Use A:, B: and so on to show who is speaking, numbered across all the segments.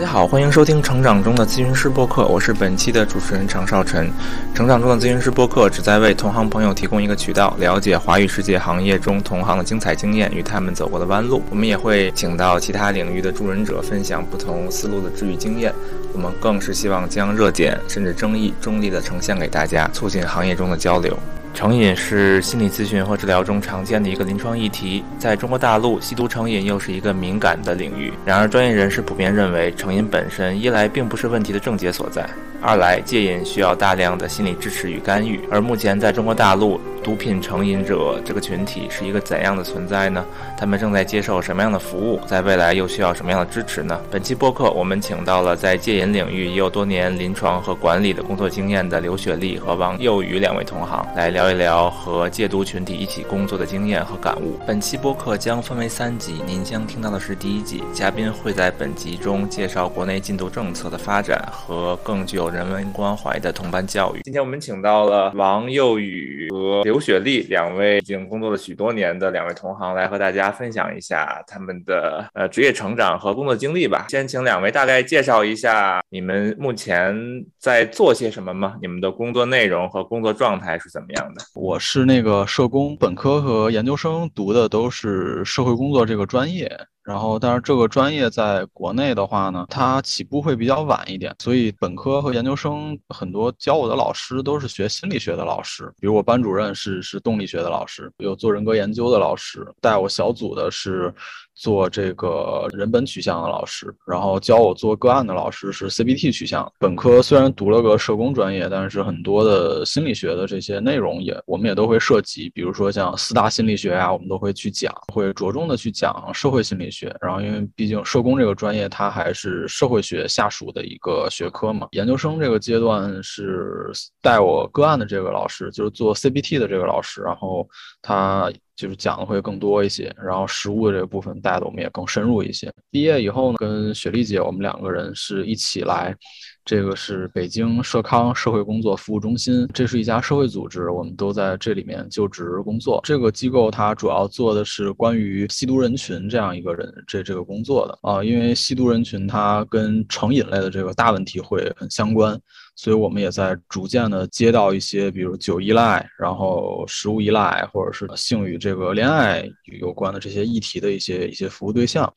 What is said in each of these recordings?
A: 大家好，欢迎收听《成长中的咨询师播客》，我是本期的主持人常少晨。成长中的咨询师播客旨在为同行朋友提供一个渠道，了解华语世界行业中同行的精彩经验与他们走过的弯路。我们也会请到其他领域的助人者，分享不同思路的治愈经验。我们更是希望将热点甚至争议中立的呈现给大家，促进行业中的交流。成瘾是心理咨询和治疗中常见的一个临床议题，在中国大陆，吸毒成瘾又是一个敏感的领域。然而，专业人士普遍认为，成瘾本身一来并不是问题的症结所在。二来，戒瘾需要大量的心理支持与干预，而目前在中国大陆，毒品成瘾者这个群体是一个怎样的存在呢？他们正在接受什么样的服务？在未来又需要什么样的支持呢？本期播客，我们请到了在戒瘾领域已有多年临床和管理的工作经验的刘雪丽和王幼宇两位同行，来聊一聊和戒毒群体一起工作的经验和感悟。本期播客将分为三集，您将听到的是第一集，嘉宾会在本集中介绍国内禁毒政策的发展和更具有。人文关怀的同伴教育。今天我们请到了王幼宇和刘雪丽两位已经工作了许多年的两位同行，来和大家分享一下他们的呃职业成长和工作经历吧。先请两位大概介绍一下你们目前在做些什么吗？你们的工作内容和工作状态是怎么样的？
B: 我是那个社工，本科和研究生读的都是社会工作这个专业。然后，但是这个专业在国内的话呢，它起步会比较晚一点，所以本科和研究生很多教我的老师都是学心理学的老师，比如我班主任是是动力学的老师，有做人格研究的老师，带我小组的是。做这个人本取向的老师，然后教我做个案的老师是 CBT 取向。本科虽然读了个社工专业，但是很多的心理学的这些内容也我们也都会涉及，比如说像四大心理学啊，我们都会去讲，会着重的去讲社会心理学。然后因为毕竟社工这个专业它还是社会学下属的一个学科嘛。研究生这个阶段是带我个案的这个老师，就是做 CBT 的这个老师，然后他。就是讲的会更多一些，然后实物的这个部分带的我们也更深入一些。毕业以后呢，跟雪莉姐我们两个人是一起来，这个是北京社康社会工作服务中心，这是一家社会组织，我们都在这里面就职工作。这个机构它主要做的是关于吸毒人群这样一个人这这个工作的啊，因为吸毒人群它跟成瘾类的这个大问题会很相关。所以我们也在逐渐的接到一些，比如酒依赖，然后食物依赖，或者是性与这个恋爱有关的这些议题的一些一些服务对象。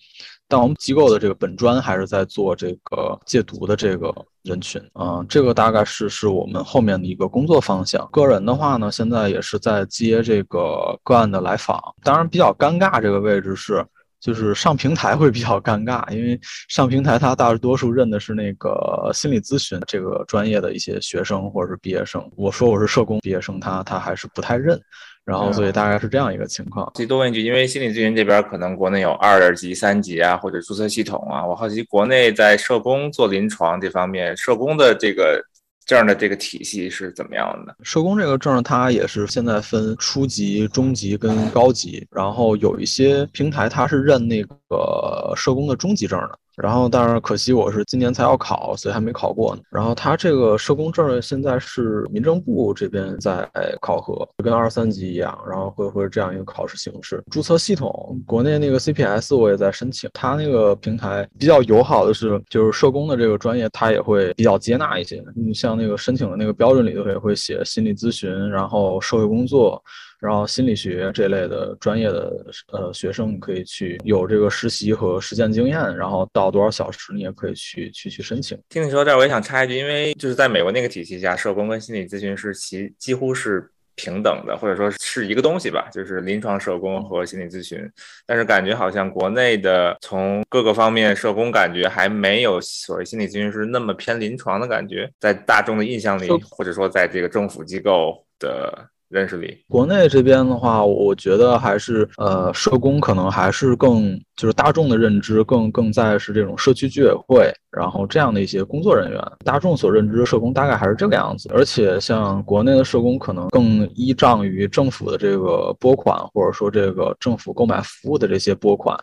B: 但我们机构的这个本专还是在做这个戒毒的这个人群啊，这个大概是是我们后面的一个工作方向。个人的话呢，现在也是在接这个个案的来访，当然比较尴尬这个位置是。就是上平台会比较尴尬，因为上平台他大多数认的是那个心理咨询这个专业的一些学生或者是毕业生。我说我是社工毕业生，他他还是不太认，然后所以大概是这样一个情况。
A: 多问一句，因为心理咨询这边可能国内有二级、三级啊，或者注册系统啊，我好奇国内在社工做临床这方面，社工的这个。这样的这个体系是怎么样的？
B: 社工这个证，它也是现在分初级、中级跟高级，然后有一些平台它是认那个社工的中级证的。然后，但是可惜我是今年才要考，所以还没考过呢。然后他这个社工证现在是民政部这边在考核，跟二三级一样，然后会会这样一个考试形式。注册系统，国内那个 CPS 我也在申请，他那个平台比较友好的是，就是社工的这个专业，他也会比较接纳一些。你像那个申请的那个标准里头也会写心理咨询，然后社会工作。然后心理学这类的专业的呃学生，你可以去有这个实习和实践经验，然后到多少小时，你也可以去去去申请。
A: 听你说这儿，我也想插一句，因为就是在美国那个体系下，社工跟心理咨询师其几乎是平等的，或者说是一个东西吧，就是临床社工和心理咨询。但是感觉好像国内的从各个方面，社工感觉还没有所谓心理咨询师那么偏临床的感觉，在大众的印象里，或者说在这个政府机构的。认识里，
B: 国内这边的话，我觉得还是呃，社工可能还是更就是大众的认知更更在是这种社区居委会，然后这样的一些工作人员，大众所认知的社工大概还是这个样子。而且像国内的社工可能更依仗于政府的这个拨款，或者说这个政府购买服务的这些拨款。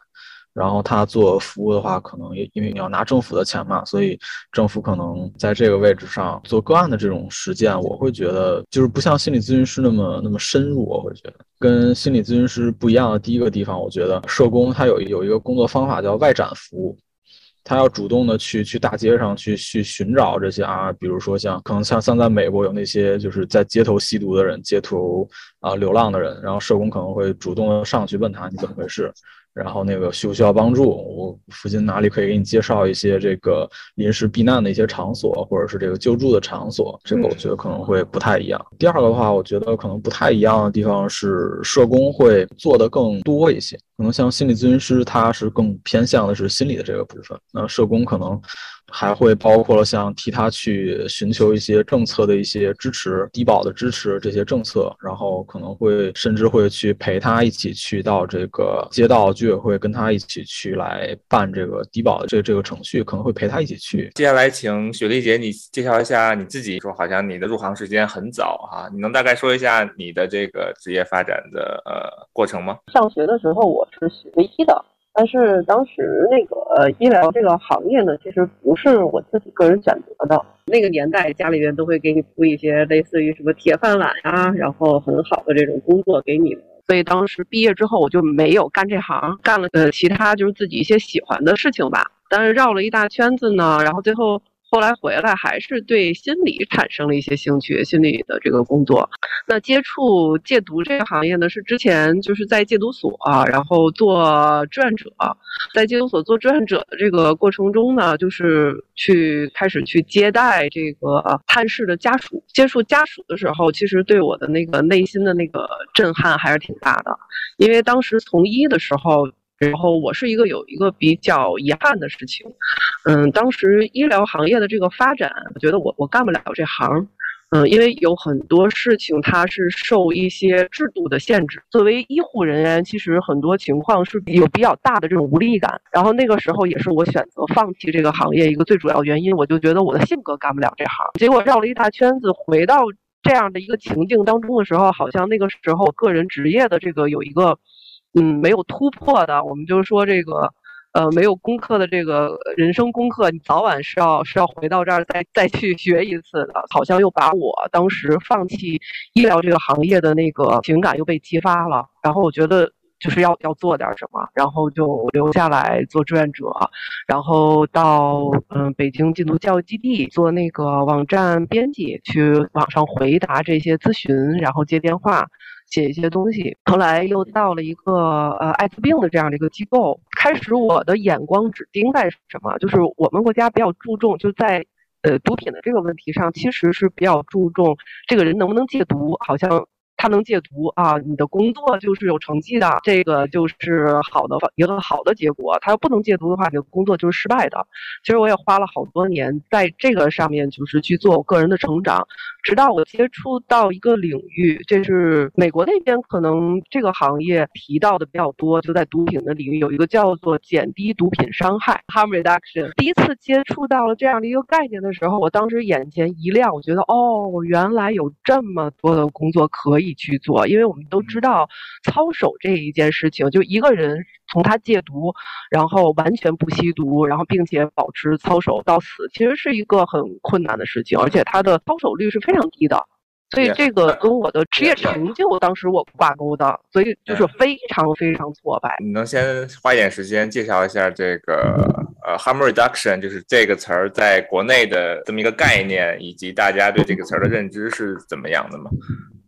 B: 然后他做服务的话，可能因为你要拿政府的钱嘛，所以政府可能在这个位置上做个案的这种实践，我会觉得就是不像心理咨询师那么那么深入。我会觉得跟心理咨询师不一样的第一个地方，我觉得社工他有有一个工作方法叫外展服务，他要主动的去去大街上去去寻找这些啊，比如说像可能像像在美国有那些就是在街头吸毒的人，街头啊流浪的人，然后社工可能会主动的上去问他你怎么回事。然后那个需不需要帮助？我附近哪里可以给你介绍一些这个临时避难的一些场所，或者是这个救助的场所？这个我觉得可能会不太一样。第二个的话，我觉得可能不太一样的地方是社工会做的更多一些。可能像心理咨询师，他是更偏向的是心理的这个部分。那社工可能。还会包括了像替他去寻求一些政策的一些支持、低保的支持这些政策，然后可能会甚至会去陪他一起去到这个街道居委会，跟他一起去来办这个低保的这这个程序，可能会陪他一起去。
A: 接下来请雪莉姐你介绍一下你自己，说好像你的入行时间很早哈，你能大概说一下你的这个职业发展的呃过程吗？
C: 上学的时候我是学医的。但是当时那个医疗这个行业呢，其实不是我自己个人选择的。那个年代家里边都会给你铺一些类似于什么铁饭碗呀，然后很好的这种工作给你。所以当时毕业之后我就没有干这行，干了呃其他就是自己一些喜欢的事情吧。但是绕了一大圈子呢，然后最后。后来回来还是对心理产生了一些兴趣，心理的这个工作。那接触戒毒这个行业呢，是之前就是在戒毒所，然后做志愿者。在戒毒所做志愿者的这个过程中呢，就是去开始去接待这个探视的家属。接触家属的时候，其实对我的那个内心的那个震撼还是挺大的，因为当时从医的时候。然后我是一个有一个比较遗憾的事情，嗯，当时医疗行业的这个发展，我觉得我我干不了这行，嗯，因为有很多事情它是受一些制度的限制。作为医护人员，其实很多情况是有比较大的这种无力感。然后那个时候也是我选择放弃这个行业一个最主要原因，我就觉得我的性格干不了这行。结果绕了一大圈子，回到这样的一个情境当中的时候，好像那个时候个人职业的这个有一个。嗯，没有突破的，我们就是说这个，呃，没有功课的这个人生功课，你早晚是要是要回到这儿再再去学一次的。好像又把我当时放弃医疗这个行业的那个情感又被激发了。然后我觉得就是要要做点什么，然后就留下来做志愿者，然后到嗯北京禁毒教育基地做那个网站编辑，去网上回答这些咨询，然后接电话。写一些东西，后来又到了一个呃艾滋病的这样的一个机构。开始我的眼光只盯在什么，就是我们国家比较注重就在呃毒品的这个问题上，其实是比较注重这个人能不能戒毒，好像。他能戒毒啊，你的工作就是有成绩的，这个就是好的一个好的结果。他要不能戒毒的话，你的工作就是失败的。其实我也花了好多年在这个上面，就是去做我个人的成长，直到我接触到一个领域，这是美国那边可能这个行业提到的比较多，就在毒品的领域有一个叫做减低毒品伤害 （harm reduction）。第一次接触到了这样的一个概念的时候，我当时眼前一亮，我觉得哦，原来有这么多的工作可以。去做，因为我们都知道，操守这一件事情，就一个人从他戒毒，然后完全不吸毒，然后并且保持操守到死，其实是一个很困难的事情，而且他的操守率是非常低的。所以这个跟我的职业成就当时我挂钩的，所以就是非常非常挫败。
A: 你能先花一点时间介绍一下这个呃 harm reduction，就是这个词儿在国内的这么一个概念，以及大家对这个词儿的认知是怎么样的吗？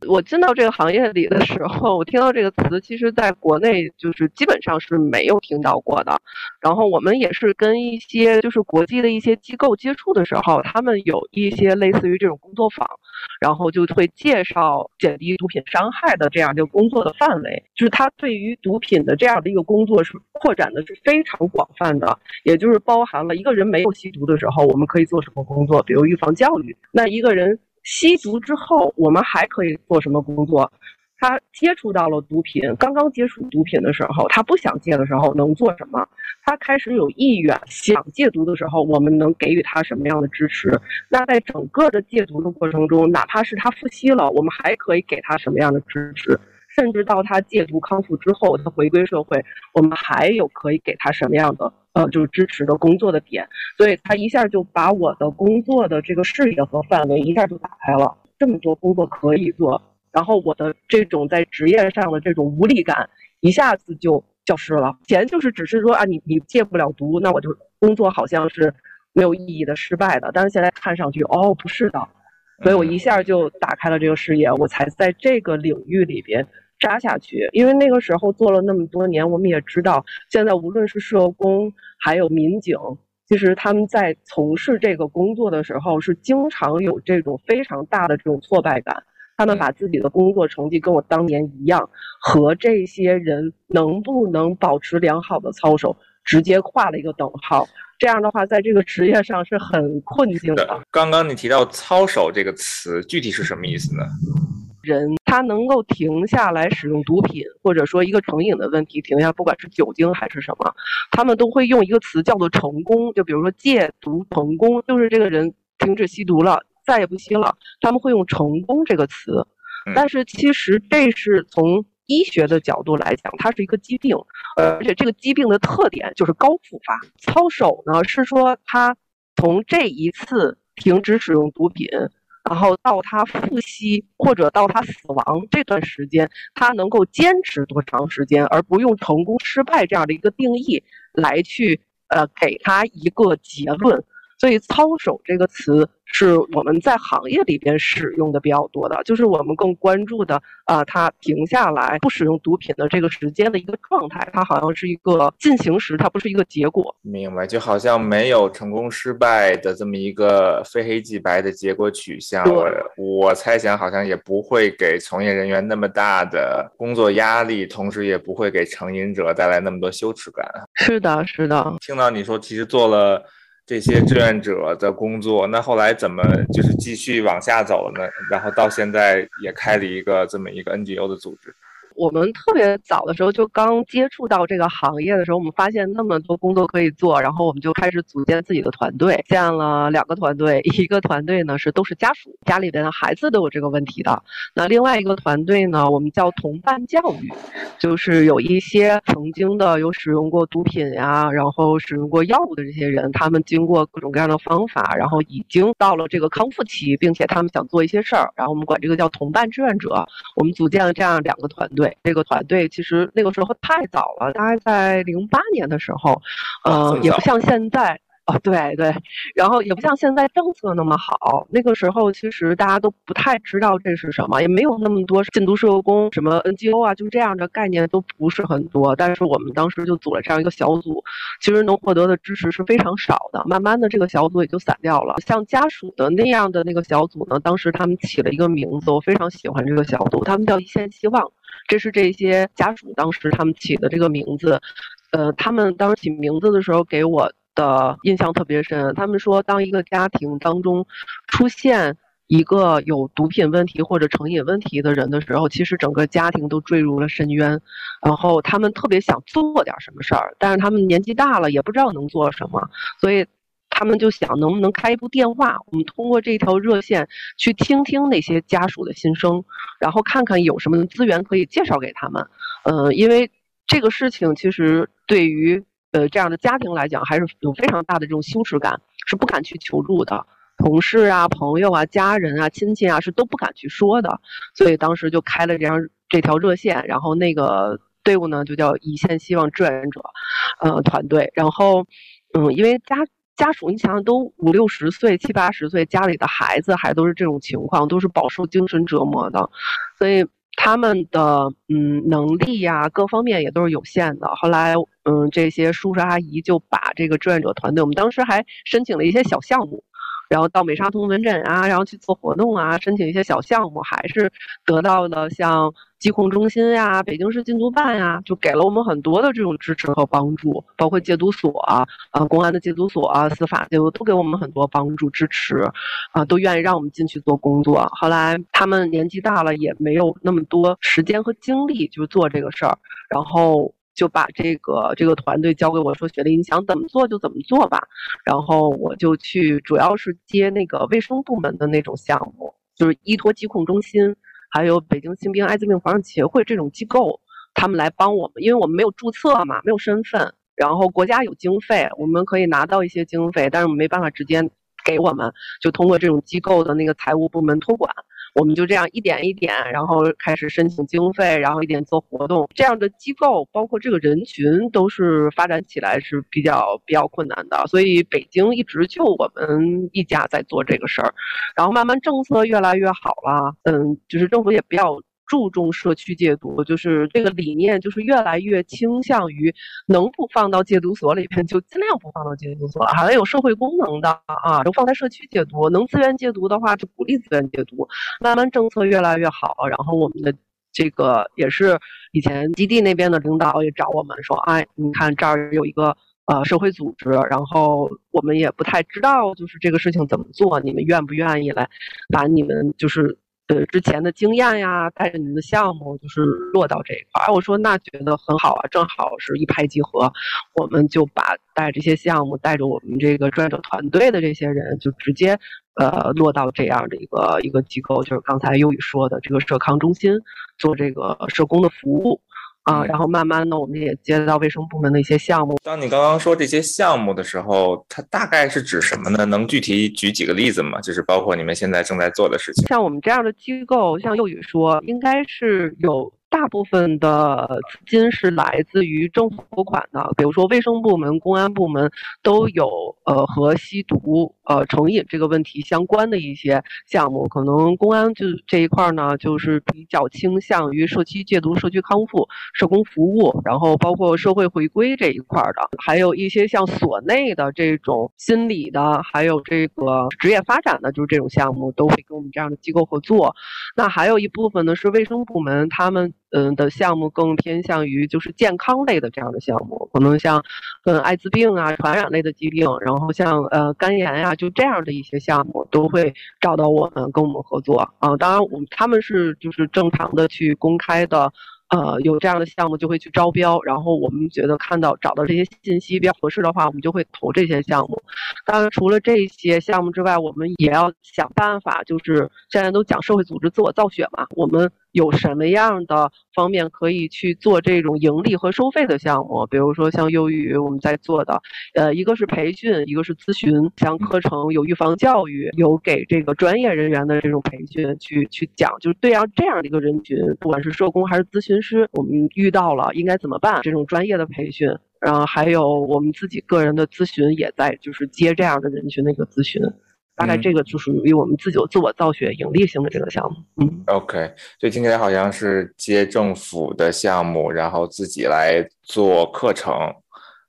C: 我进到这个行业里的时候，我听到这个词，其实在国内就是基本上是没有听到过的。然后我们也是跟一些就是国际的一些机构接触的时候，他们有一些类似于这种工作坊，然后就会介绍减低毒品伤害的这样的工作的范围，就是他对于毒品的这样的一个工作是扩展的是非常广泛的，也就是包含了一个人没有吸毒的时候，我们可以做什么工作，比如预防教育。那一个人。吸毒之后，我们还可以做什么工作？他接触到了毒品，刚刚接触毒品的时候，他不想戒的时候能做什么？他开始有意愿想戒毒的时候，我们能给予他什么样的支持？那在整个的戒毒的过程中，哪怕是他复吸了，我们还可以给他什么样的支持？甚至到他戒毒康复之后，他回归社会，我们还有可以给他什么样的？呃，就是支持的工作的点，所以他一下就把我的工作的这个视野和范围一下就打开了，这么多工作可以做，然后我的这种在职业上的这种无力感一下子就消失了。以前就是只是说啊，你你戒不了毒，那我就工作好像是没有意义的、失败的。但是现在看上去，哦，不是的，所以我一下就打开了这个视野，我才在这个领域里边扎下去。因为那个时候做了那么多年，我们也知道，现在无论是社工还有民警，其实他们在从事这个工作的时候，是经常有这种非常大的这种挫败感。他们把自己的工作成绩跟我当年一样，和这些人能不能保持良好的操守直接画了一个等号。这样的话，在这个职业上是很困境的。
A: 刚刚你提到“操守”这个词，具体是什么意思呢？
C: 人他能够停下来使用毒品，或者说一个成瘾的问题停下，不管是酒精还是什么，他们都会用一个词叫做“成功”。就比如说戒毒成功，就是这个人停止吸毒了。再也不吸了，他们会用“成功”这个词，但是其实这是从医学的角度来讲，它是一个疾病，而且这个疾病的特点就是高复发。操守呢是说他从这一次停止使用毒品，然后到他复吸或者到他死亡这段时间，他能够坚持多长时间，而不用成功失败这样的一个定义来去呃给他一个结论。所以“操守”这个词是我们在行业里边使用的比较多的，就是我们更关注的啊，他停下来不使用毒品的这个时间的一个状态，它好像是一个进行时，它不是一个结果。
A: 明白，就好像没有成功失败的这么一个非黑即白的结果取向。我我猜想，好像也不会给从业人员那么大的工作压力，同时也不会给成瘾者带来那么多羞耻感。
C: 是的，是的。
A: 听到你说，其实做了。这些志愿者的工作，那后来怎么就是继续往下走呢？然后到现在也开了一个这么一个 NGO 的组织。
C: 我们特别早的时候就刚接触到这个行业的时候，我们发现那么多工作可以做，然后我们就开始组建自己的团队，建了两个团队，一个团队呢是都是家属，家里边的孩子都有这个问题的，那另外一个团队呢，我们叫同伴教育，就是有一些曾经的有使用过毒品呀，然后使用过药物的这些人，他们经过各种各样的方法，然后已经到了这个康复期，并且他们想做一些事儿，然后我们管这个叫同伴志愿者，我们组建了这样两个团队。对这个团队，其实那个时候太早了，大概在零八年的时候，呃，也不像现在。啊，对对，然后也不像现在政策那么好。那个时候其实大家都不太知道这是什么，也没有那么多禁毒社工、什么 NGO 啊，就是这样的概念都不是很多。但是我们当时就组了这样一个小组，其实能获得的支持是非常少的。慢慢的，这个小组也就散掉了。像家属的那样的那个小组呢，当时他们起了一个名字，我非常喜欢这个小组，他们叫一线希望。这是这些家属当时他们起的这个名字。呃，他们当时起名字的时候给我。的印象特别深。他们说，当一个家庭当中出现一个有毒品问题或者成瘾问题的人的时候，其实整个家庭都坠入了深渊。然后他们特别想做点什么事儿，但是他们年纪大了，也不知道能做什么，所以他们就想，能不能开一部电话，我们通过这条热线去听听那些家属的心声，然后看看有什么资源可以介绍给他们。嗯，因为这个事情其实对于。呃，这样的家庭来讲，还是有非常大的这种羞耻感，是不敢去求助的。同事啊、朋友啊、家人啊、亲戚啊，是都不敢去说的。所以当时就开了这样这条热线，然后那个队伍呢就叫一线希望志愿者，呃，团队。然后，嗯，因为家家属，你想想都五六十岁、七八十岁，家里的孩子还都是这种情况，都是饱受精神折磨的，所以。他们的嗯能力呀，各方面也都是有限的。后来，嗯，这些叔叔阿姨就把这个志愿者团队，我们当时还申请了一些小项目。然后到美沙通门诊啊，然后去做活动啊，申请一些小项目，还是得到了像疾控中心呀、北京市禁毒办呀，就给了我们很多的这种支持和帮助，包括戒毒所啊、公安的戒毒所啊、司法就都给我们很多帮助支持，啊，都愿意让我们进去做工作。后来他们年纪大了，也没有那么多时间和精力就做这个事儿，然后。就把这个这个团队交给我说：“雪莉，你想怎么做就怎么做吧。”然后我就去，主要是接那个卫生部门的那种项目，就是依托疾控中心，还有北京新兵艾滋病防治协会这种机构，他们来帮我们，因为我们没有注册嘛，没有身份，然后国家有经费，我们可以拿到一些经费，但是我们没办法直接给我们，就通过这种机构的那个财务部门托管。我们就这样一点一点，然后开始申请经费，然后一点做活动。这样的机构，包括这个人群，都是发展起来是比较比较困难的。所以北京一直就我们一家在做这个事儿，然后慢慢政策越来越好了，嗯，就是政府也比较。注重社区戒毒，就是这个理念，就是越来越倾向于能不放到戒毒所里边就尽量不放到戒毒所，还有社会功能的啊，都放在社区戒毒。能自愿戒毒的话，就鼓励自愿戒毒。慢慢政策越来越好，然后我们的这个也是以前基地那边的领导也找我们说，哎，你看这儿有一个呃社会组织，然后我们也不太知道就是这个事情怎么做，你们愿不愿意来把你们就是。呃，之前的经验呀，带着你们的项目，就是落到这一块儿。我说那觉得很好啊，正好是一拍即合，我们就把带这些项目，带着我们这个专业团队的这些人，就直接呃落到这样的一个一个机构，就是刚才优宇说的这个社康中心，做这个社工的服务。啊，然后慢慢的，我们也接到卫生部门的一些项目。
A: 当你刚刚说这些项目的时候，它大概是指什么呢？能具体举几个例子吗？就是包括你们现在正在做的事情。
C: 像我们这样的机构，像幼语说，应该是有。大部分的资金是来自于政府拨款的，比如说卫生部门、公安部门都有呃和吸毒、呃成瘾这个问题相关的一些项目。可能公安就这一块呢，就是比较倾向于社区戒毒、社区康复、社工服务，然后包括社会回归这一块的，还有一些像所内的这种心理的，还有这个职业发展的，就是这种项目都会跟我们这样的机构合作。那还有一部分呢是卫生部门他们。嗯的项目更偏向于就是健康类的这样的项目，可能像跟艾滋病啊、传染类的疾病，然后像呃肝炎呀，就这样的一些项目都会找到我们跟我们合作啊。当然，我们他们是就是正常的去公开的。呃，有这样的项目就会去招标，然后我们觉得看到找到这些信息比较合适的话，我们就会投这些项目。当然，除了这些项目之外，我们也要想办法，就是现在都讲社会组织自我造血嘛，我们有什么样的方面可以去做这种盈利和收费的项目？比如说像幼语我们在做的，呃，一个是培训，一个是咨询，像课程有预防教育，有给这个专业人员的这种培训，去去讲，就是对样这样的一个人群，不管是社工还是咨询。师，我们遇到了应该怎么办？这种专业的培训，然后还有我们自己个人的咨询，也在就是接这样的人群的一个咨询。大概这个就属于我们自己自我造血、盈利性的这个项目。嗯
A: ，OK，所以听起来好像是接政府的项目，然后自己来做课程。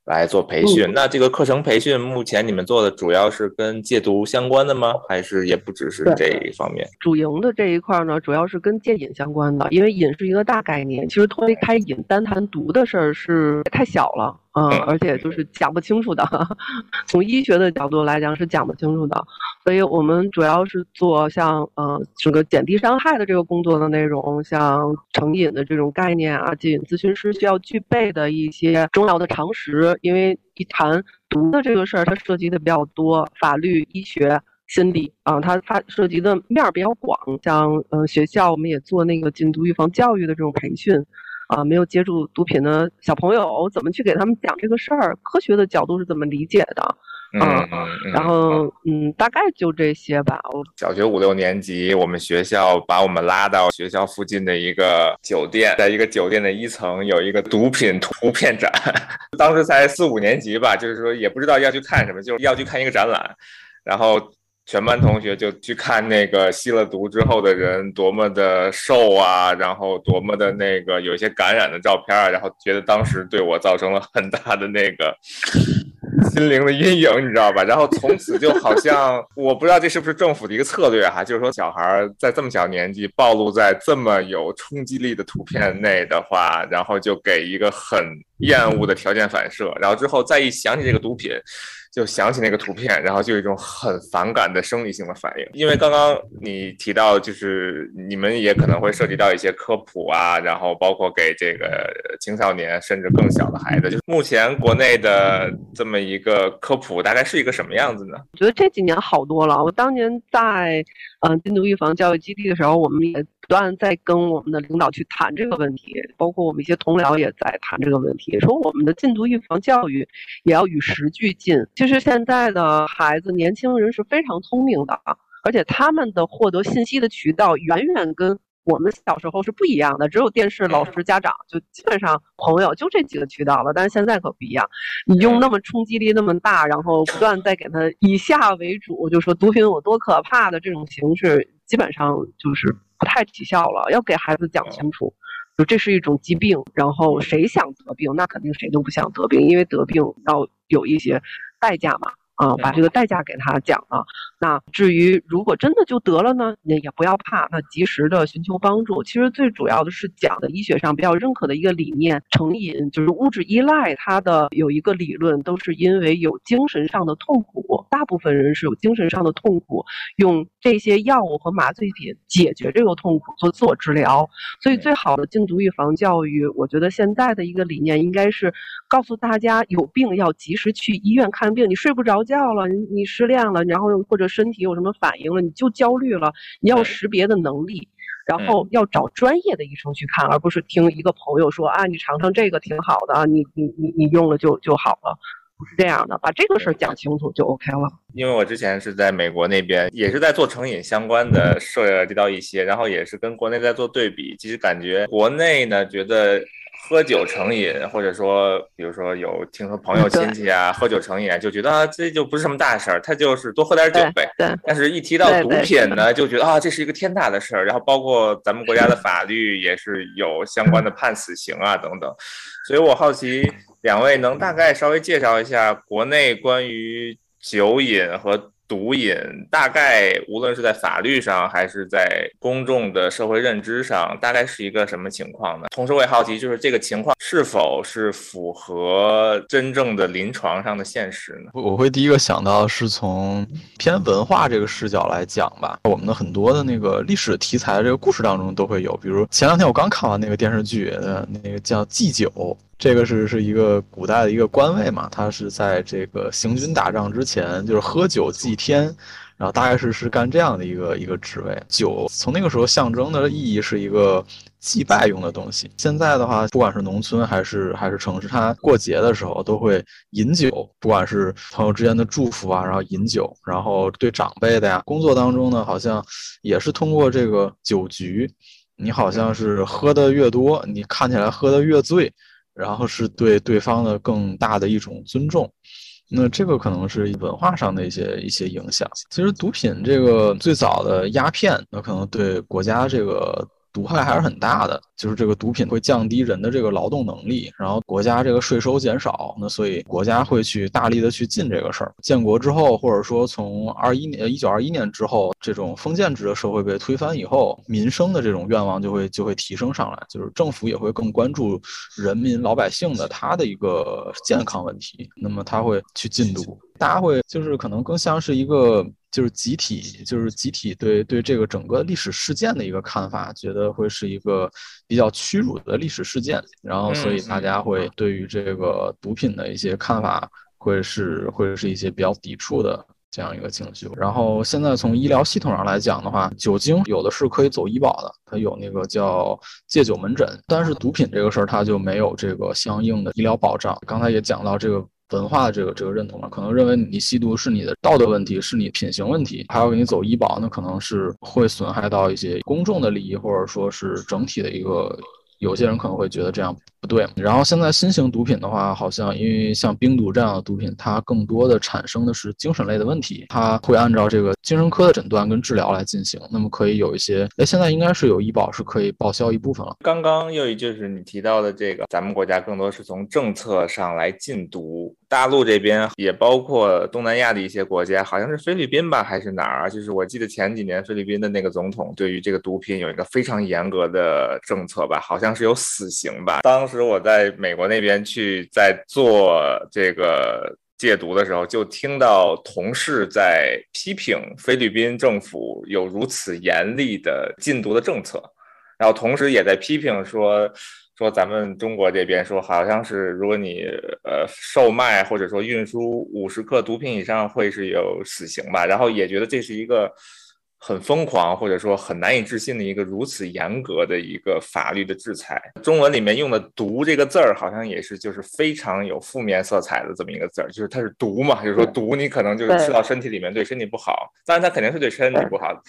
A: 来做培训，那这个课程培训目前你们做的主要是跟戒毒相关的吗？还是也不只是这一方面？
C: 主营的这一块呢，主要是跟戒瘾相关的，因为瘾是一个大概念，其实脱离开瘾单谈毒的事儿是太小了。嗯，而且就是讲不清楚的，从医学的角度来讲是讲不清楚的，所以我们主要是做像呃整个减低伤害的这个工作的内容，像成瘾的这种概念啊，戒瘾咨询师需要具备的一些重要的常识，因为一谈毒的这个事儿，它涉及的比较多，法律、医学、心理啊，它它涉及的面儿比较广，像嗯学校我们也做那个禁毒预防教育的这种培训。啊，没有接触毒品的小朋友，怎么去给他们讲这个事儿？科学的角度是怎么理解的？
A: 嗯，
C: 然后嗯，大概就这些吧。
A: 小学五六年级，我们学校把我们拉到学校附近的一个酒店，在一个酒店的一层有一个毒品图片展。当时才四五年级吧，就是说也不知道要去看什么，就是要去看一个展览，然后。全班同学就去看那个吸了毒之后的人多么的瘦啊，然后多么的那个有一些感染的照片啊，然后觉得当时对我造成了很大的那个心灵的阴影，你知道吧？然后从此就好像我不知道这是不是政府的一个策略哈，就是说小孩在这么小年纪暴露在这么有冲击力的图片内的话，然后就给一个很厌恶的条件反射，然后之后再一想起这个毒品。就想起那个图片，然后就有一种很反感的生理性的反应。因为刚刚你提到，就是你们也可能会涉及到一些科普啊，然后包括给这个青少年甚至更小的孩子。就目前国内的这么一个科普，大概是一个什么样子呢？
C: 我觉得这几年好多了。我当年在嗯禁毒预防教育基地的时候，我们也。不断在跟我们的领导去谈这个问题，包括我们一些同僚也在谈这个问题，说我们的禁毒预防教育也要与时俱进。其实现在的孩子、年轻人是非常聪明的啊，而且他们的获得信息的渠道远远跟我们小时候是不一样的，只有电视、老师、家长，就基本上朋友就这几个渠道了。但是现在可不一样，你用那么冲击力那么大，然后不断在给他以下为主，就说毒品有多可怕的这种形式，基本上就是不太起效了。要给孩子讲清楚，就这是一种疾病，然后谁想得病，那肯定谁都不想得病，因为得病要有一些代价嘛。啊，把这个代价给他讲了。那至于如果真的就得了呢，也也不要怕，那及时的寻求帮助。其实最主要的是讲的医学上比较认可的一个理念，成瘾就是物质依赖，它的有一个理论都是因为有精神上的痛苦，大部分人是有精神上的痛苦，用这些药物和麻醉品解决这个痛苦，做自我治疗。所以最好的禁毒预防教育，我觉得现在的一个理念应该是告诉大家，有病要及时去医院看病，你睡不着。觉了，你你失恋了，然后或者身体有什么反应了，你就焦虑了。你要识别的能力，然后要找专业的医生去看，而不是听一个朋友说啊，你尝尝这个挺好的啊，你你你你用了就就好了，不是这样的。把这个事儿讲清楚就 OK 了。
A: 因为我之前是在美国那边，也是在做成瘾相关的，涉及到一些，然后也是跟国内在做对比。其实感觉国内呢，觉得。喝酒成瘾，或者说，比如说有听说朋友亲戚啊喝酒成瘾，就觉得啊这就不是什么大事儿，他就是多喝点酒呗。
C: 对。
A: 但是，一提到毒品呢，就觉得啊这是一个天大的事儿。然后，包括咱们国家的法律也是有相关的判死刑啊等等。所以我好奇，两位能大概稍微介绍一下国内关于酒瘾和。毒瘾大概无论是在法律上还是在公众的社会认知上，大概是一个什么情况呢？同时我也好奇，就是这个情况是否是符合真正的临床上的现实呢？
B: 我会第一个想到是从偏文化这个视角来讲吧。我们的很多的那个历史题材的这个故事当中都会有，比如前两天我刚看完那个电视剧，呃，那个叫《祭酒》。这个是是一个古代的一个官位嘛，他是在这个行军打仗之前，就是喝酒祭天，然后大概是是干这样的一个一个职位。酒从那个时候象征的意义是一个祭拜用的东西。现在的话，不管是农村还是还是城市，他过节的时候都会饮酒，不管是朋友之间的祝福啊，然后饮酒，然后对长辈的呀，工作当中呢，好像也是通过这个酒局，你好像是喝的越多，你看起来喝的越醉。然后是对对方的更大的一种尊重，那这个可能是文化上的一些一些影响。其实毒品这个最早的鸦片，那可能对国家这个。毒害还是很大的，就是这个毒品会降低人的这个劳动能力，然后国家这个税收减少，那所以国家会去大力的去禁这个事儿。建国之后，或者说从二一年一九二一年之后，这种封建制的社会被推翻以后，民生的这种愿望就会就会提升上来，就是政府也会更关注人民老百姓的他的一个健康问题，那么他会去禁毒，大家会就是可能更像是一个。就是集体，就是集体对对这个整个历史事件的一个看法，觉得会是一个比较屈辱的历史事件，然后所以大家会对于这个毒品的一些看法，会是会是一些比较抵触的这样一个情绪。然后现在从医疗系统上来讲的话，酒精有的是可以走医保的，它有那个叫戒酒门诊，但是毒品这个事儿它就没有这个相应的医疗保障。刚才也讲到这个。文化的这个这个认同了，可能认为你吸毒是你的道德问题，是你品行问题，还要给你走医保，那可能是会损害到一些公众的利益，或者说是整体的一个，有些人可能会觉得这样不对。然后现在新型毒品的话，好像因为像冰毒这样的毒品，它更多的产生的是精神类的问题，它会按照这个精神科的诊断跟治疗来进行，那么可以有一些，哎，现在应该是有医保是可以报销一部分了。
A: 刚刚又就是你提到的这个，咱们国家更多是从政策上来禁毒。大陆这边也包括东南亚的一些国家，好像是菲律宾吧，还是哪儿？就是我记得前几年菲律宾的那个总统对于这个毒品有一个非常严格的政策吧，好像是有死刑吧。当时我在美国那边去在做这个戒毒的时候，就听到同事在批评菲律宾政府有如此严厉的禁毒的政策，然后同时也在批评说。说咱们中国这边说，好像是如果你呃售卖或者说运输五十克毒品以上，会是有死刑吧？然后也觉得这是一个很疯狂，或者说很难以置信的一个如此严格的一个法律的制裁。中文里面用的“毒”这个字儿，好像也是就是非常有负面色彩的这么一个字儿，就是它是毒嘛，就是说毒你可能就是吃到身体里面对身体不好。当然它肯定是对身体不好的，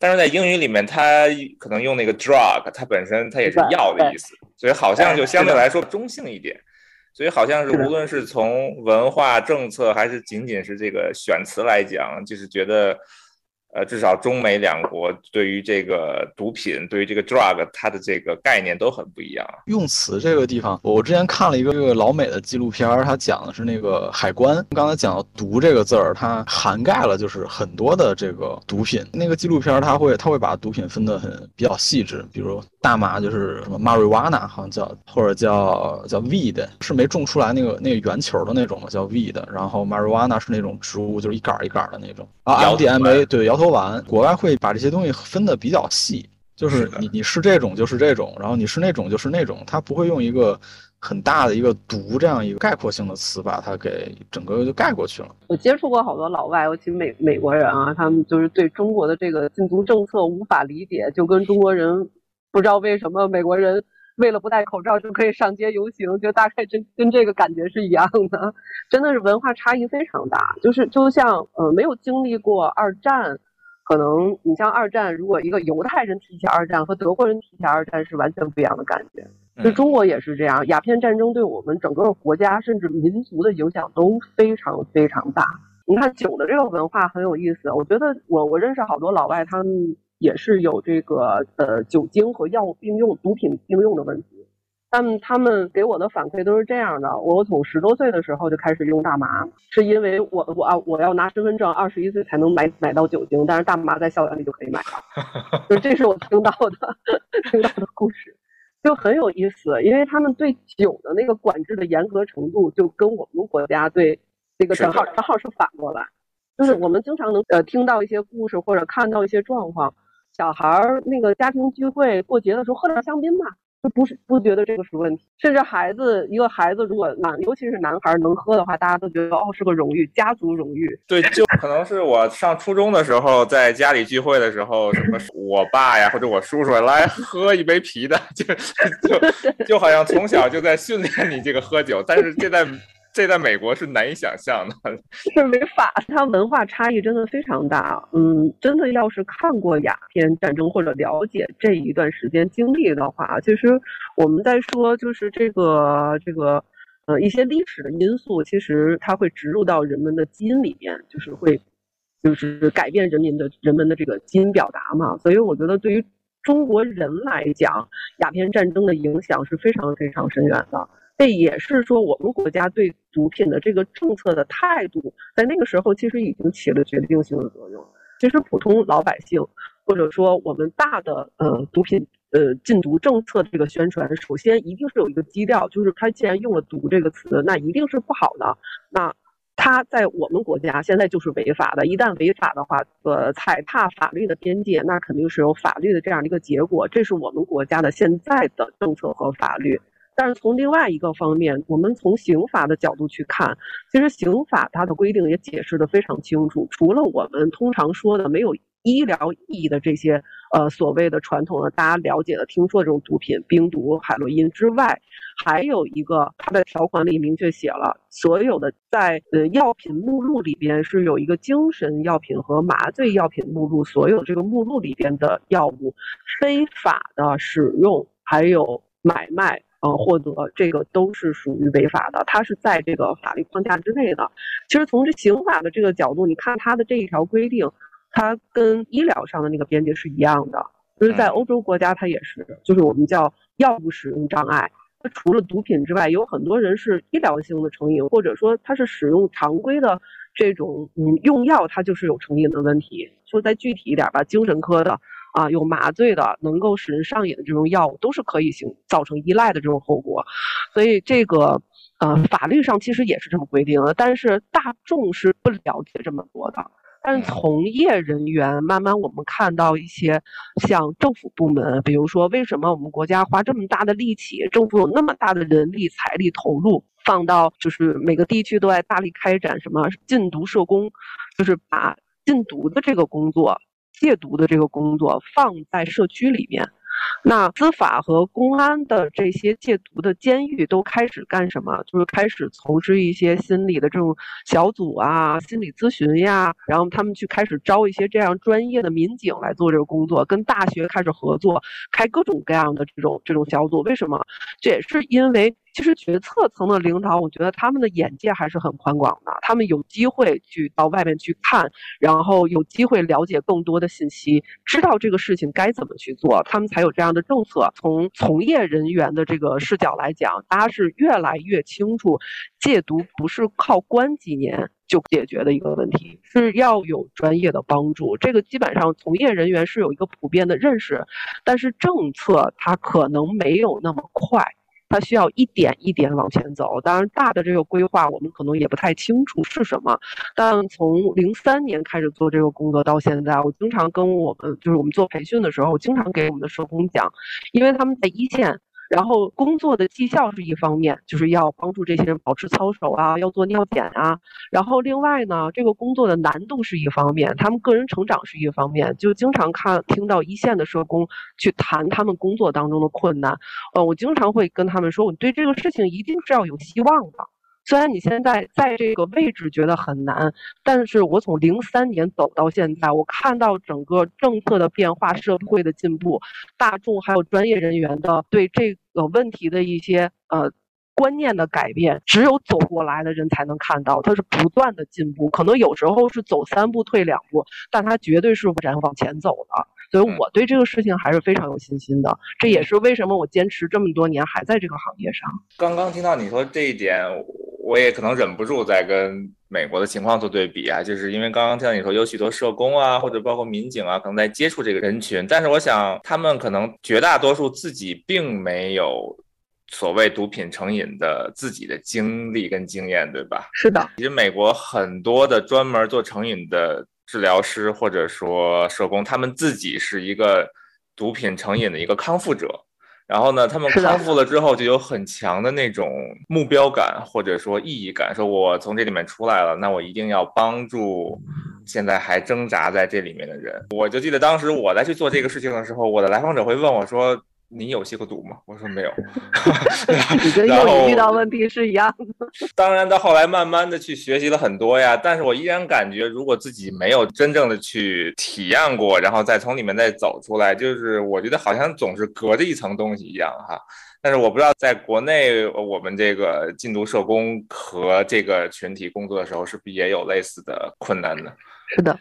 A: 但是在英语里面它可能用那个 drug，它本身它也是药的意思，所以好像就相对来说中性一点。所以好像是无论是从文化政策还是仅仅是这个选词来讲，就是觉得。呃，至少中美两国对于这个毒品，对于这个 drug，它的这个概念都很不一样。
B: 用词这个地方，我之前看了一个这个老美的纪录片，它讲的是那个海关。刚才讲到“毒”这个字儿，它涵盖了就是很多的这个毒品。那个纪录片它会它会把毒品分得很比较细致，比如大麻就是什么 marijuana，好像叫或者叫叫 weed，是没种出来那个那个圆球的那种叫 weed。然后 marijuana 是那种植物，就是一杆一杆的那种啊，MDMA 对摇。说完，国外会把这些东西分得比较细，就是你你是这种就是这种，然后你是那种就是那种，他不会用一个很大的一个“毒”这样一个概括性的词把它给整个就盖过去了。
C: 我接触过好多老外，尤其美美国人啊，他们就是对中国的这个禁毒政策无法理解，就跟中国人不知道为什么美国人为了不戴口罩就可以上街游行，就大概这跟这个感觉是一样的，真的是文化差异非常大，就是就像呃没有经历过二战。可能你像二战，如果一个犹太人提起二战和德国人提起二战是完全不一样的感觉。就中国也是这样，鸦片战争对我们整个国家甚至民族的影响都非常非常大。你看酒的这个文化很有意思，我觉得我我认识好多老外，他们也是有这个呃酒精和药物并用、毒品并用的问题。他们他们给我的反馈都是这样的：我从十多岁的时候就开始用大麻，是因为我我啊我要拿身份证，二十一岁才能买买到酒精，但是大麻在校园里就可以买到。就这是我听到的听到的故事，就很有意思，因为他们对酒的那个管制的严格程度，就跟我们国家对这个正好正好是反过来。就是我们经常能呃听到一些故事或者看到一些状况，小孩儿那个家庭聚会过节的时候喝点香槟吧。就不是不觉得这个是问题，甚至孩子一个孩子如果男，尤其是男孩能喝的话，大家都觉得哦是个荣誉，家族荣誉。
A: 对，就可能是我上初中的时候，在家里聚会的时候，什么我爸呀或者我叔叔来喝一杯啤的，就就就好像从小就在训练你这个喝酒，但是现在。这在美国是难以想象的，
C: 是违法。它文化差异真的非常大。嗯，真的要是看过鸦片战争或者了解这一段时间经历的话，其实我们在说就是这个这个呃一些历史的因素，其实它会植入到人们的基因里面，就是会就是改变人民的人们的这个基因表达嘛。所以我觉得对于中国人来讲，鸦片战争的影响是非常非常深远的。这也是说，我们国家对毒品的这个政策的态度，在那个时候其实已经起了决定性的作用。其实普通老百姓，或者说我们大的呃毒品呃禁毒政策这个宣传，首先一定是有一个基调，就是他既然用了“毒”这个词，那一定是不好的。那他在我们国家现在就是违法的，一旦违法的话，呃，踩踏法律的边界，那肯定是有法律的这样的一个结果。这是我们国家的现在的政策和法律。但是从另外一个方面，我们从刑法的角度去看，其实刑法它的规定也解释的非常清楚。除了我们通常说的没有医疗意义的这些，呃，所谓的传统的大家了解的、听说的这种毒品，冰毒、海洛因之外，还有一个它的条款里明确写了，所有的在呃药品目录里边是有一个精神药品和麻醉药品目录，所有这个目录里边的药物非法的使用还有买卖。呃，获得这个都是属于违法的，它是在这个法律框架之内的。其实从这刑法的这个角度，你看它的这一条规定，它跟医疗上的那个边界是一样的。就是在欧洲国家，它也是，就是我们叫药物使用障碍。它除了毒品之外，有很多人是医疗性的成瘾，或者说他是使用常规的这种嗯用药，它就是有成瘾的问题。说再具体一点吧，精神科的。啊，有麻醉的，能够使人上瘾的这种药物，都是可以形造成依赖的这种后果。所以这个，呃，法律上其实也是这么规定的，但是大众是不了解这么多的。但是从业人员慢慢我们看到一些，像政府部门，比如说为什么我们国家花这么大的力气，政府有那么大的人力财力投入，放到就是每个地区都在大力开展什么禁毒社工，就是把禁毒的这个工作。戒毒的这个工作放在社区里面。那司法和公安的这些戒毒的监狱都开始干什么？就是开始从事一些心理的这种小组啊，心理咨询呀，然后他们去开始招一些这样专业的民警来做这个工作，跟大学开始合作，开各种各样的这种这种小组。为什么？这也是因为。其实决策层的领导，我觉得他们的眼界还是很宽广的。他们有机会去到外面去看，然后有机会了解更多的信息，知道这个事情该怎么去做，他们才有这样的政策。从从业人员的这个视角来讲，大家是越来越清楚，戒毒不是靠关几年就解决的一个问题，是要有专业的帮助。这个基本上从业人员是有一个普遍的认识，但是政策它可能没有那么快。它需要一点一点往前走，当然大的这个规划我们可能也不太清楚是什么。但从零三年开始做这个工作到现在，我经常跟我们就是我们做培训的时候，经常给我们的社工讲，因为他们在一线。然后工作的绩效是一方面，就是要帮助这些人保持操守啊，要做尿检啊。然后另外呢，这个工作的难度是一方面，他们个人成长是一方面。就经常看听到一线的社工去谈他们工作当中的困难，呃，我经常会跟他们说，我对这个事情一定是要有希望的。虽然你现在在这个位置觉得很难，但是我从零三年走到现在，我看到整个政策的变化、社会的进步、大众还有专业人员的对这有问题的一些呃观念的改变，只有走过来的人才能看到，他是不断的进步。可能有时候是走三步退两步，但他绝对是不然往前走的。所以我对这个事情还是非常有信心的。这也是为什么我坚持这么多年还在这个行业上。
A: 刚刚听到你说这一点。我也可能忍不住在跟美国的情况做对比啊，就是因为刚刚听到你说有许多社工啊，或者包括民警啊，可能在接触这个人群，但是我想他们可能绝大多数自己并没有所谓毒品成瘾的自己的经历跟经验，对吧？
C: 是的，
A: 其实美国很多的专门做成瘾的治疗师或者说社工，他们自己是一个毒品成瘾的一个康复者。然后呢，他们康复了之后，就有很强的那种目标感，或者说意义感，说我从这里面出来了，那我一定要帮助现在还挣扎在这里面的人。我就记得当时我在去做这个事情的时候，我的来访者会问我说。你有吸过毒吗？我说没有。
C: 你跟幼宇遇到问题是一样的。
A: 当然，到后来慢慢的去学习了很多呀，但是我依然感觉，如果自己没有真正的去体验过，然后再从里面再走出来，就是我觉得好像总是隔着一层东西一样哈。但是我不知道，在国内我们这个禁毒社工和这个群体工作的时候，是不是也有类似的困难呢？
C: 是的。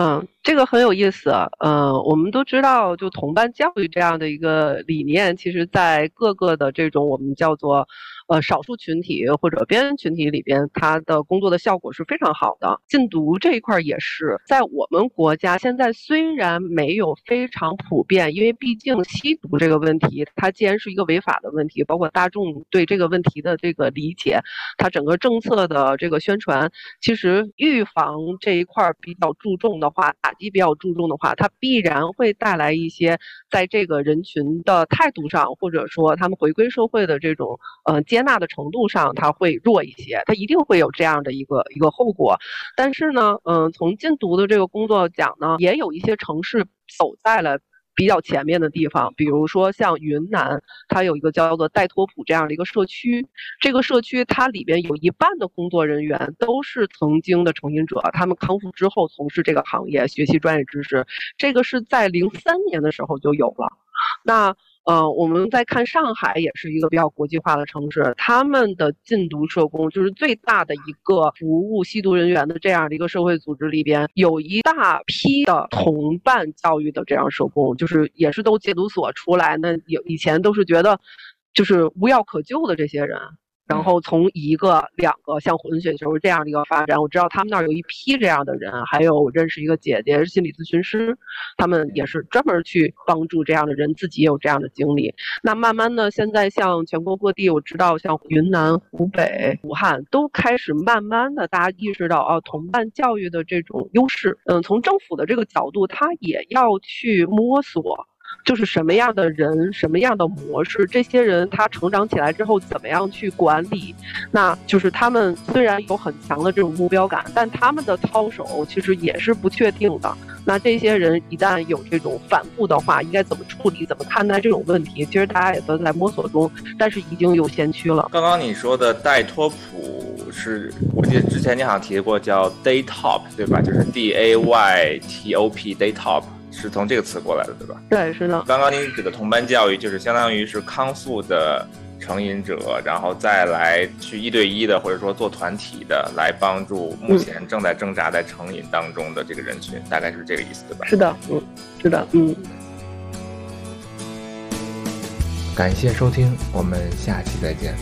C: 嗯，这个很有意思。嗯，我们都知道，就同伴教育这样的一个理念，其实在各个的这种我们叫做。呃，少数群体或者边缘群体里边，他的工作的效果是非常好的。禁毒这一块也是在我们国家现在虽然没有非常普遍，因为毕竟吸毒这个问题，它既然是一个违法的问题，包括大众对这个问题的这个理解，它整个政策的这个宣传，其实预防这一块比较注重的话，打击比较注重的话，它必然会带来一些在这个人群的态度上，或者说他们回归社会的这种呃接。接纳的程度上，它会弱一些，它一定会有这样的一个一个后果。但是呢，嗯，从禁毒的这个工作讲呢，也有一些城市走在了比较前面的地方，比如说像云南，它有一个叫做戴托普这样的一个社区，这个社区它里边有一半的工作人员都是曾经的成瘾者，他们康复之后从事这个行业，学习专业知识，这个是在零三年的时候就有了。那。呃，我们在看上海也是一个比较国际化的城市，他们的禁毒社工就是最大的一个服务吸毒人员的这样的一个社会组织里边，有一大批的同伴教育的这样社工，就是也是都戒毒所出来，那有以前都是觉得就是无药可救的这些人。然后从一个、两个像混血球这样的一个发展，我知道他们那儿有一批这样的人，还有我认识一个姐姐是心理咨询师，他们也是专门去帮助这样的人，自己也有这样的经历。那慢慢的，现在像全国各地，我知道像云南、湖北、武汉都开始慢慢的大家意识到啊，同伴教育的这种优势。嗯，从政府的这个角度，他也要去摸索。就是什么样的人，什么样的模式，这些人他成长起来之后怎么样去管理，那就是他们虽然有很强的这种目标感，但他们的操守其实也是不确定的。那这些人一旦有这种反复的话，应该怎么处理？怎么看待这种问题？其实大家也都在摸索中，但是已经有先驱了。
A: 刚刚你说的戴托普是我记得之前你好像提过叫 Day Top 对吧？就是 D A Y T O P Day Top。是从这个词过来的，对吧？
C: 对，是的。
A: 刚刚您指的同班教育，就是相当于是康复的成瘾者，然后再来去一对一的，或者说做团体的，来帮助目前正在挣扎在成瘾当中的这个人群，大概是这个意思，对吧？
C: 是的，嗯，是的，嗯。
A: 感谢收听，我们下期再见。